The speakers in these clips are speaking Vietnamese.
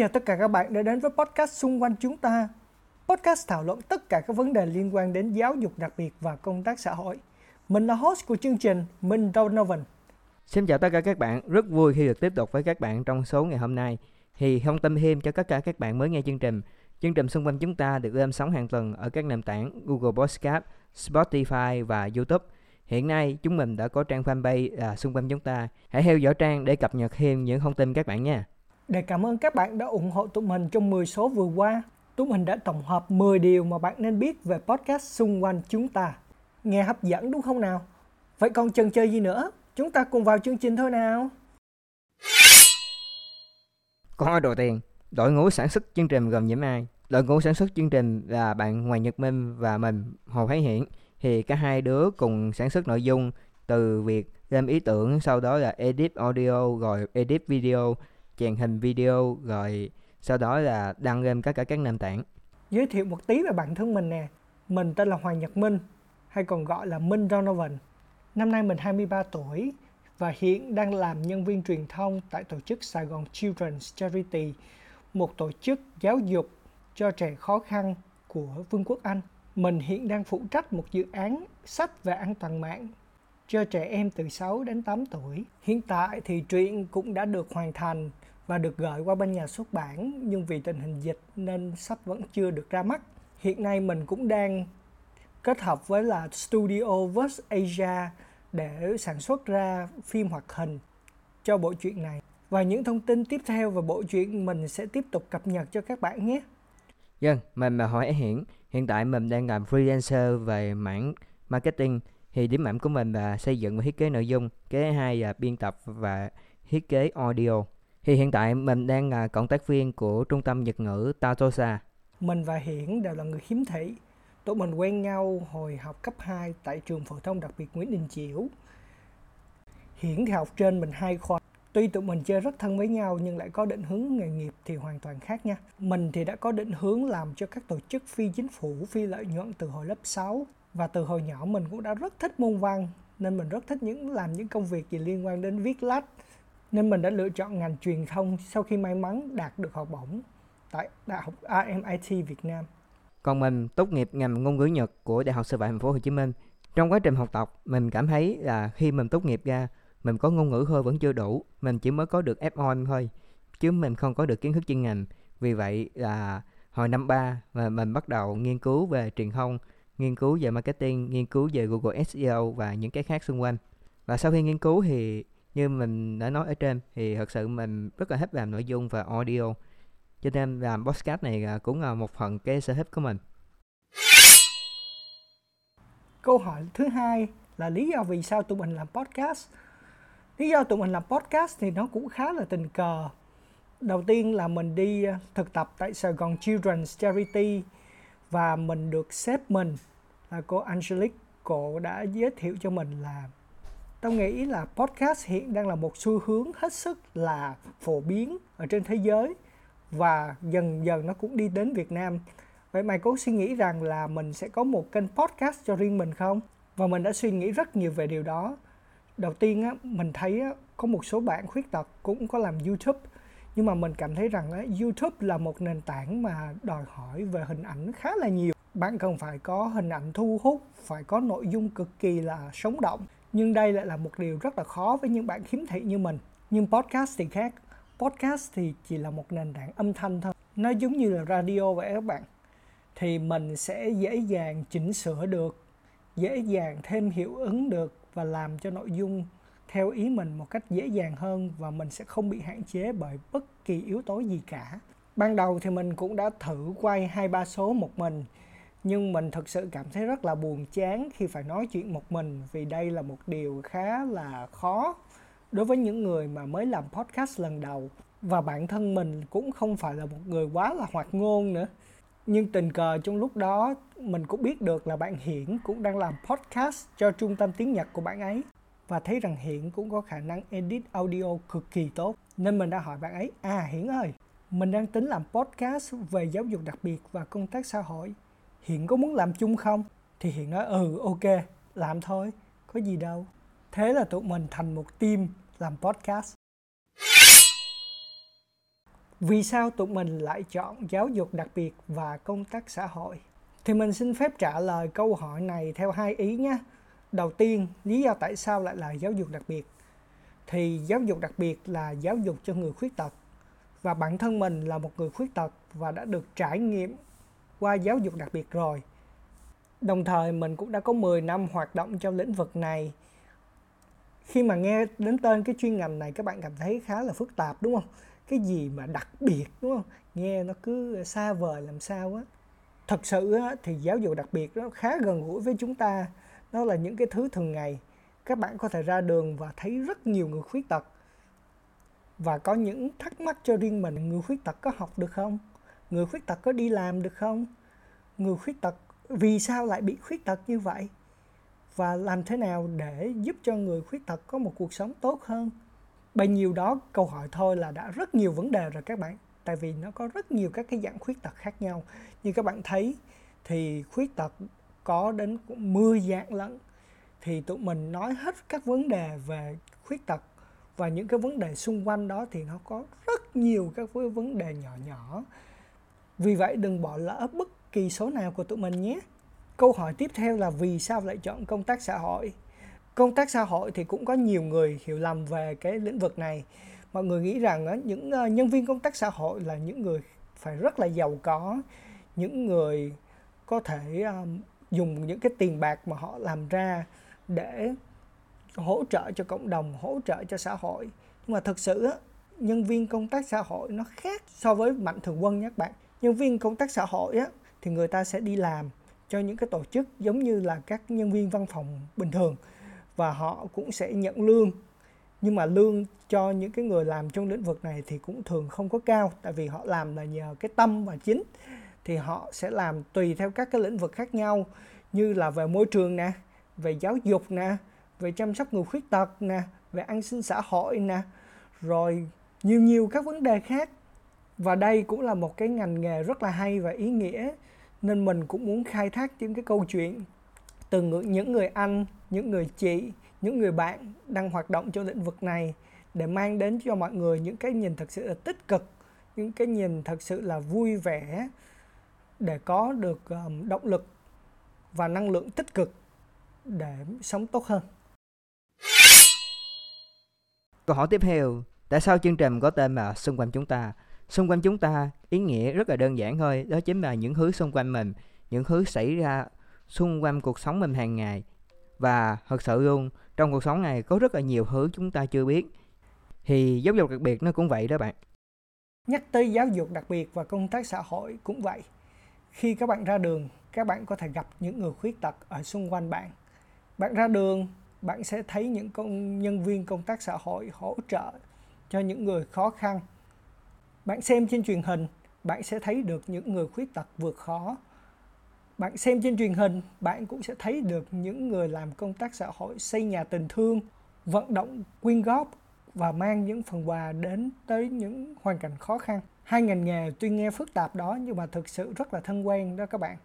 chào tất cả các bạn đã đến với podcast xung quanh chúng ta. Podcast thảo luận tất cả các vấn đề liên quan đến giáo dục đặc biệt và công tác xã hội. Mình là host của chương trình, Minh Donovan. Xin chào tất cả các bạn, rất vui khi được tiếp tục với các bạn trong số ngày hôm nay. Thì thông tin thêm cho tất cả các bạn mới nghe chương trình. Chương trình xung quanh chúng ta được lên sóng hàng tuần ở các nền tảng Google Podcast, Spotify và YouTube. Hiện nay chúng mình đã có trang fanpage là xung quanh chúng ta. Hãy theo dõi trang để cập nhật thêm những thông tin các bạn nha. Để cảm ơn các bạn đã ủng hộ tụi mình trong 10 số vừa qua. Tụi mình đã tổng hợp 10 điều mà bạn nên biết về podcast xung quanh chúng ta. Nghe hấp dẫn đúng không nào? Vậy còn chần chơi gì nữa? Chúng ta cùng vào chương trình thôi nào. Câu hỏi đầu tiên, đội ngũ sản xuất chương trình gồm những ai? Đội ngũ sản xuất chương trình là bạn Hoàng Nhật Minh và mình Hồ Thái Hiển. Thì cả hai đứa cùng sản xuất nội dung từ việc lên ý tưởng, sau đó là edit audio, rồi edit video, chèn hình video, rồi sau đó là đăng lên tất cả các nền tảng. Giới thiệu một tí về bản thân mình nè. Mình tên là Hoàng Nhật Minh, hay còn gọi là Minh Donovan. Năm nay mình 23 tuổi và hiện đang làm nhân viên truyền thông tại tổ chức Sài Gòn Children's Charity, một tổ chức giáo dục cho trẻ khó khăn của Vương quốc Anh. Mình hiện đang phụ trách một dự án sách về an toàn mạng cho trẻ em từ 6 đến 8 tuổi. Hiện tại thì truyện cũng đã được hoàn thành và được gửi qua bên nhà xuất bản nhưng vì tình hình dịch nên sách vẫn chưa được ra mắt. Hiện nay mình cũng đang kết hợp với là Studio Verse Asia để sản xuất ra phim hoạt hình cho bộ truyện này. Và những thông tin tiếp theo về bộ truyện mình sẽ tiếp tục cập nhật cho các bạn nhé. Dân, mình mà hỏi Hiển. Hiện tại mình đang làm freelancer về mảng marketing. Thì điểm mạnh của mình là xây dựng và thiết kế nội dung. Cái hai là biên tập và thiết kế audio. Thì hiện tại mình đang là cộng tác viên của trung tâm Nhật ngữ Tatosa. Mình và Hiển đều là người khiếm thị. Tụi mình quen nhau hồi học cấp 2 tại trường phổ thông đặc biệt Nguyễn Đình Chiểu. Hiển thì học trên mình hai khoa. Tuy tụi mình chơi rất thân với nhau nhưng lại có định hướng nghề nghiệp thì hoàn toàn khác nha. Mình thì đã có định hướng làm cho các tổ chức phi chính phủ, phi lợi nhuận từ hồi lớp 6 và từ hồi nhỏ mình cũng đã rất thích môn văn nên mình rất thích những làm những công việc gì liên quan đến viết lách nên mình đã lựa chọn ngành truyền thông sau khi may mắn đạt được học bổng tại Đại học RMIT Việt Nam. Còn mình tốt nghiệp ngành ngôn ngữ Nhật của Đại học Sư phạm Thành phố Hồ Chí Minh. Trong quá trình học tập, mình cảm thấy là khi mình tốt nghiệp ra, mình có ngôn ngữ thôi vẫn chưa đủ, mình chỉ mới có được F1 thôi, chứ mình không có được kiến thức chuyên ngành. Vì vậy là hồi năm 3 mà mình bắt đầu nghiên cứu về truyền thông, nghiên cứu về marketing, nghiên cứu về Google SEO và những cái khác xung quanh. Và sau khi nghiên cứu thì như mình đã nói ở trên thì thật sự mình rất là thích làm nội dung và audio. Cho nên làm podcast này à, cũng là một phần cái sở thích của mình. Câu hỏi thứ hai là lý do vì sao tụi mình làm podcast. Lý do tụi mình làm podcast thì nó cũng khá là tình cờ. Đầu tiên là mình đi à, thực tập tại Sài Gòn Children's Charity và mình được sếp mình là cô Angelique, cô đã giới thiệu cho mình là Tao nghĩ là podcast hiện đang là một xu hướng hết sức là phổ biến ở trên thế giới và dần dần nó cũng đi đến Việt Nam. Vậy mày có suy nghĩ rằng là mình sẽ có một kênh podcast cho riêng mình không? Và mình đã suy nghĩ rất nhiều về điều đó. Đầu tiên á, mình thấy á, có một số bạn khuyết tật cũng có làm YouTube nhưng mà mình cảm thấy rằng á, YouTube là một nền tảng mà đòi hỏi về hình ảnh khá là nhiều. Bạn cần phải có hình ảnh thu hút, phải có nội dung cực kỳ là sống động. Nhưng đây lại là một điều rất là khó với những bạn khiếm thị như mình. Nhưng podcast thì khác. Podcast thì chỉ là một nền tảng âm thanh thôi. Nó giống như là radio vậy các bạn. Thì mình sẽ dễ dàng chỉnh sửa được, dễ dàng thêm hiệu ứng được và làm cho nội dung theo ý mình một cách dễ dàng hơn và mình sẽ không bị hạn chế bởi bất kỳ yếu tố gì cả. Ban đầu thì mình cũng đã thử quay hai ba số một mình nhưng mình thực sự cảm thấy rất là buồn, chán khi phải nói chuyện một mình, vì đây là một điều khá là khó đối với những người mà mới làm podcast lần đầu. Và bản thân mình cũng không phải là một người quá là hoạt ngôn nữa. Nhưng tình cờ trong lúc đó, mình cũng biết được là bạn Hiển cũng đang làm podcast cho trung tâm tiếng Nhật của bạn ấy. Và thấy rằng Hiển cũng có khả năng edit audio cực kỳ tốt. Nên mình đã hỏi bạn ấy à Hiển ơi, mình đang tính làm podcast về giáo dục đặc biệt và công tác xã hội hiện có muốn làm chung không? Thì hiện nói ừ ok, làm thôi, có gì đâu. Thế là tụi mình thành một team làm podcast. Vì sao tụi mình lại chọn giáo dục đặc biệt và công tác xã hội? Thì mình xin phép trả lời câu hỏi này theo hai ý nhé. Đầu tiên, lý do tại sao lại là giáo dục đặc biệt? Thì giáo dục đặc biệt là giáo dục cho người khuyết tật. Và bản thân mình là một người khuyết tật và đã được trải nghiệm qua giáo dục đặc biệt rồi. Đồng thời mình cũng đã có 10 năm hoạt động trong lĩnh vực này. Khi mà nghe đến tên cái chuyên ngành này các bạn cảm thấy khá là phức tạp đúng không? Cái gì mà đặc biệt đúng không? Nghe nó cứ xa vời làm sao á. Thật sự á, thì giáo dục đặc biệt nó khá gần gũi với chúng ta. Nó là những cái thứ thường ngày. Các bạn có thể ra đường và thấy rất nhiều người khuyết tật. Và có những thắc mắc cho riêng mình người khuyết tật có học được không? Người khuyết tật có đi làm được không? Người khuyết tật, vì sao lại bị khuyết tật như vậy? Và làm thế nào để giúp cho người khuyết tật có một cuộc sống tốt hơn? Bấy nhiêu đó, câu hỏi thôi là đã rất nhiều vấn đề rồi các bạn. Tại vì nó có rất nhiều các cái dạng khuyết tật khác nhau. Như các bạn thấy, thì khuyết tật có đến 10 dạng lận. Thì tụi mình nói hết các vấn đề về khuyết tật và những cái vấn đề xung quanh đó thì nó có rất nhiều các vấn đề nhỏ nhỏ vì vậy đừng bỏ lỡ bất kỳ số nào của tụi mình nhé. Câu hỏi tiếp theo là vì sao lại chọn công tác xã hội? Công tác xã hội thì cũng có nhiều người hiểu lầm về cái lĩnh vực này. Mọi người nghĩ rằng những ờ, nhân viên công tác xã hội là những người phải rất là giàu có, những người có thể ờ, dùng những cái tiền bạc mà họ làm ra để hỗ trợ cho cộng đồng, hỗ trợ cho xã hội. Nhưng mà thực sự nhân viên công tác xã hội nó khác so với mạnh thường quân nhé các bạn nhân viên công tác xã hội á, thì người ta sẽ đi làm cho những cái tổ chức giống như là các nhân viên văn phòng bình thường và họ cũng sẽ nhận lương. Nhưng mà lương cho những cái người làm trong lĩnh vực này thì cũng thường không có cao tại vì họ làm là nhờ cái tâm và chính. Thì họ sẽ làm tùy theo các cái lĩnh vực khác nhau như là về môi trường nè về giáo dục nè về chăm sóc người khuyết tật nè về an sinh xã hội nè rồi nhiều nhiều các vấn đề khác và đây cũng là một cái ngành nghề rất là hay và ý nghĩa nên mình cũng muốn khai thác những cái câu chuyện từ những người anh những người chị những người bạn đang hoạt động trong lĩnh vực này để mang đến cho mọi người những cái nhìn thật sự là tích cực những cái nhìn thật sự là vui vẻ để có được um, động lực và năng lượng tích cực để sống tốt hơn. Câu hỏi tiếp theo tại sao chương trình có tên là xung quanh chúng ta? Xung quanh chúng ta, ý nghĩa rất là đơn giản thôi, đó chính là những thứ xung quanh mình, những thứ xảy ra xung quanh cuộc sống mình hàng ngày. Và thật sự luôn, trong cuộc sống này có rất là nhiều thứ chúng ta chưa biết. Thì giáo dục đặc biệt nó cũng vậy đó bạn. Nhắc tới giáo dục đặc biệt và công tác xã hội cũng vậy. Khi các bạn ra đường, các bạn có thể gặp những người khuyết tật ở xung quanh bạn. Bạn ra đường, bạn sẽ thấy những công, nhân viên công tác xã hội hỗ trợ cho những người khó khăn bạn xem trên truyền hình, bạn sẽ thấy được những người khuyết tật vượt khó. Bạn xem trên truyền hình, bạn cũng sẽ thấy được những người làm công tác xã hội, xây nhà tình thương, vận động, quyên góp và mang những phần quà đến tới những hoàn cảnh khó khăn. Hai ngành nghề tuy nghe phức tạp đó, nhưng mà thực sự rất là thân quen đó các bạn.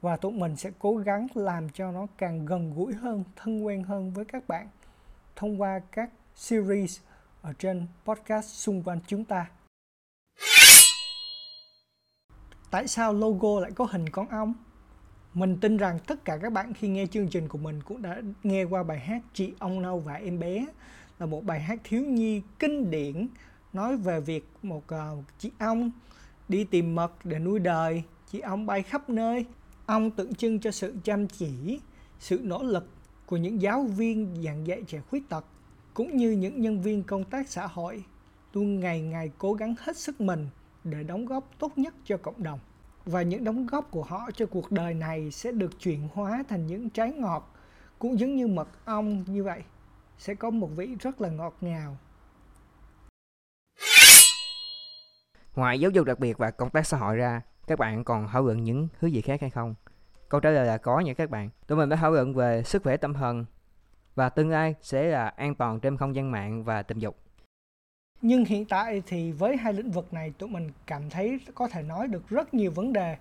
Và tụi mình sẽ cố gắng làm cho nó càng gần gũi hơn, thân quen hơn với các bạn thông qua các series ở trên podcast xung quanh chúng ta. Tại sao logo lại có hình con ong? Mình tin rằng tất cả các bạn khi nghe chương trình của mình cũng đã nghe qua bài hát chị ong nâu và em bé. Là một bài hát thiếu nhi kinh điển nói về việc một uh, chị ong đi tìm mật để nuôi đời. Chị ong bay khắp nơi. Ong tượng trưng cho sự chăm chỉ sự nỗ lực của những giáo viên giảng dạy trẻ khuyết tật cũng như những nhân viên công tác xã hội. Luôn ngày ngày cố gắng hết sức mình để đóng góp tốt nhất cho cộng đồng và những đóng góp của họ cho cuộc đời này sẽ được chuyển hóa thành những trái ngọt cũng giống như mật ong như vậy sẽ có một vị rất là ngọt ngào Ngoài giáo dục đặc biệt và công tác xã hội ra, các bạn còn thảo luận những thứ gì khác hay không? Câu trả lời là có nha các bạn. Tụi mình đã thảo luận về sức khỏe tâm thần và tương lai sẽ là an toàn trên không gian mạng và tình dục nhưng hiện tại thì với hai lĩnh vực này, tụi mình cảm thấy có thể nói được rất nhiều vấn đề.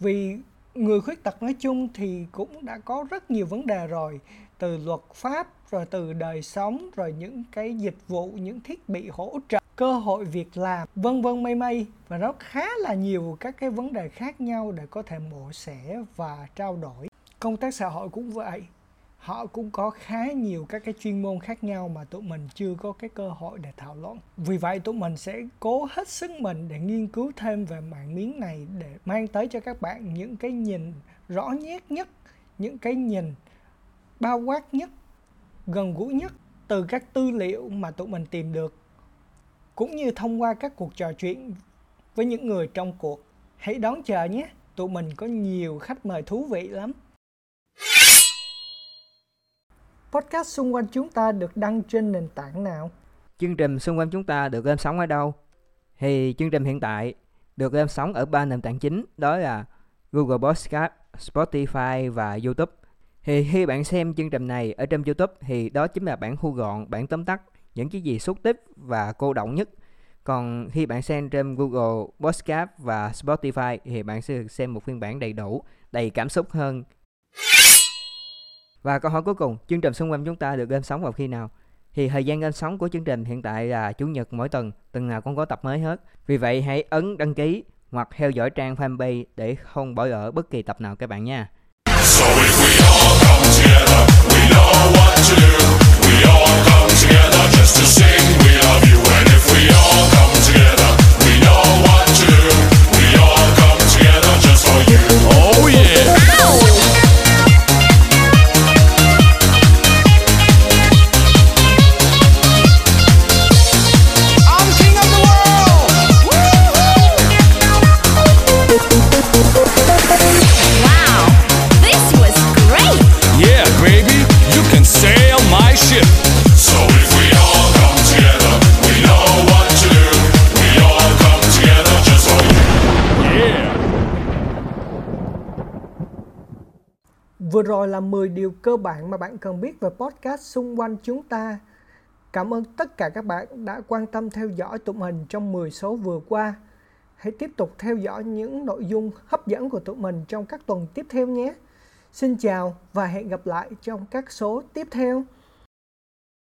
Vì người khuyết tật nói chung thì cũng đã có rất nhiều vấn đề rồi. Từ luật pháp, rồi từ đời sống, rồi những cái dịch vụ, những thiết bị hỗ trợ, cơ hội việc làm, vân vân mây mây. Và nó khá là nhiều các cái vấn đề khác nhau để có thể mổ xẻ và trao đổi. Công tác xã hội cũng vậy họ cũng có khá nhiều các cái chuyên môn khác nhau mà tụi mình chưa có cái cơ hội để thảo luận. Vì vậy tụi mình sẽ cố hết sức mình để nghiên cứu thêm về mảng miếng này để mang tới cho các bạn những cái nhìn rõ nét nhất, những cái nhìn bao quát nhất, gần gũi nhất từ các tư liệu mà tụi mình tìm được cũng như thông qua các cuộc trò chuyện với những người trong cuộc. Hãy đón chờ nhé, tụi mình có nhiều khách mời thú vị lắm. Podcast xung quanh chúng ta được đăng trên nền tảng nào? Chương trình xung quanh chúng ta được lên sóng ở đâu? Thì chương trình hiện tại được lên sóng ở ba nền tảng chính đó là Google Podcast, Spotify và YouTube. Thì khi bạn xem chương trình này ở trên YouTube thì đó chính là bản thu gọn, bản tóm tắt những cái gì xúc tích và cô động nhất. Còn khi bạn xem trên Google Podcast và Spotify thì bạn sẽ được xem một phiên bản đầy đủ, đầy cảm xúc hơn. Và câu hỏi cuối cùng, chương trình xung quanh chúng ta được lên sóng vào khi nào? Thì thời gian lên sóng của chương trình hiện tại là chủ nhật mỗi tuần, tuần nào cũng có tập mới hết. Vì vậy hãy ấn đăng ký hoặc theo dõi trang fanpage để không bỏ lỡ bất kỳ tập nào các bạn nha. So if we all come together, we know what to do. We all come together just to sing we love you. And if we all come together, we know what to do. We all come together just for you. Oh yeah. Vừa rồi là 10 điều cơ bản mà bạn cần biết về podcast xung quanh chúng ta. Cảm ơn tất cả các bạn đã quan tâm theo dõi tụi mình trong 10 số vừa qua. Hãy tiếp tục theo dõi những nội dung hấp dẫn của tụi mình trong các tuần tiếp theo nhé. Xin chào và hẹn gặp lại trong các số tiếp theo.